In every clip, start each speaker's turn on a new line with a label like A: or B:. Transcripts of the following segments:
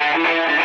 A: Yeah.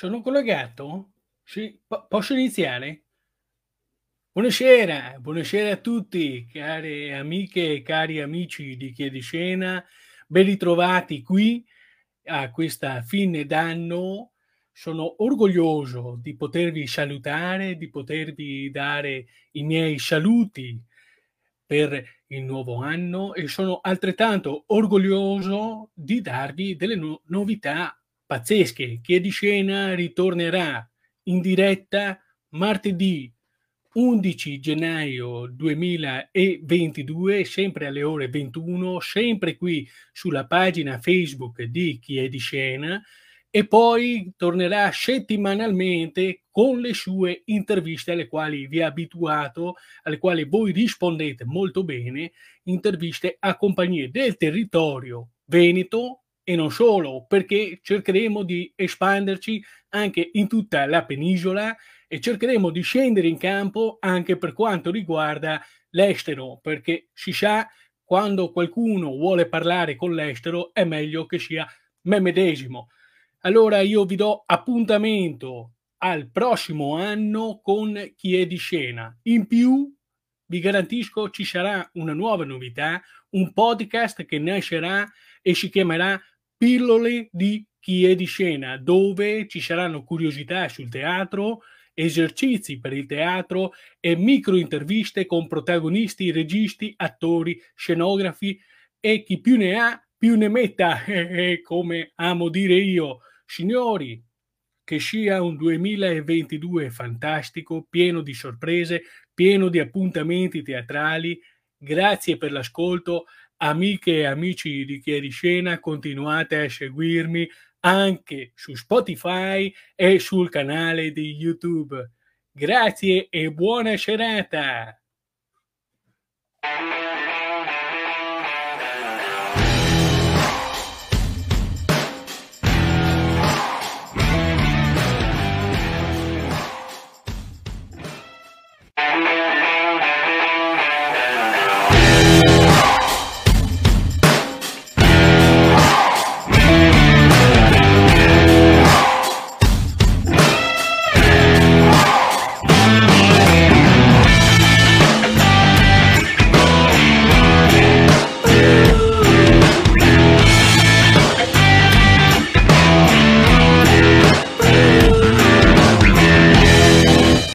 A: Sono collegato? Sì, po- posso iniziare? Buonasera, buonasera a tutti, care amiche e cari amici di Chiediscena, ben ritrovati qui a questa fine d'anno. Sono orgoglioso di potervi salutare, di potervi dare i miei saluti per il nuovo anno e sono altrettanto orgoglioso di darvi delle no- novità pazzesche. Chi è di scena ritornerà in diretta martedì 11 gennaio 2022, sempre alle ore 21, sempre qui sulla pagina Facebook di Chi è di scena e poi tornerà settimanalmente con le sue interviste alle quali vi ha abituato, alle quali voi rispondete molto bene, interviste a compagnie del territorio veneto e non solo, perché cercheremo di espanderci anche in tutta la penisola e cercheremo di scendere in campo anche per quanto riguarda l'estero, perché si sa quando qualcuno vuole parlare con l'estero è meglio che sia me medesimo. Allora io vi do appuntamento al prossimo anno con chi è di scena. In più vi garantisco ci sarà una nuova novità, un podcast che nascerà e si chiamerà Pillole di chi è di scena, dove ci saranno curiosità sul teatro, esercizi per il teatro e micro interviste con protagonisti, registi, attori, scenografi e chi più ne ha più ne metta, come amo dire io. Signori, che sia un 2022 fantastico, pieno di sorprese, pieno di appuntamenti teatrali. Grazie per l'ascolto, amiche e amici di Chi è di Scena, continuate a seguirmi anche su Spotify e sul canale di YouTube. Grazie e buona serata!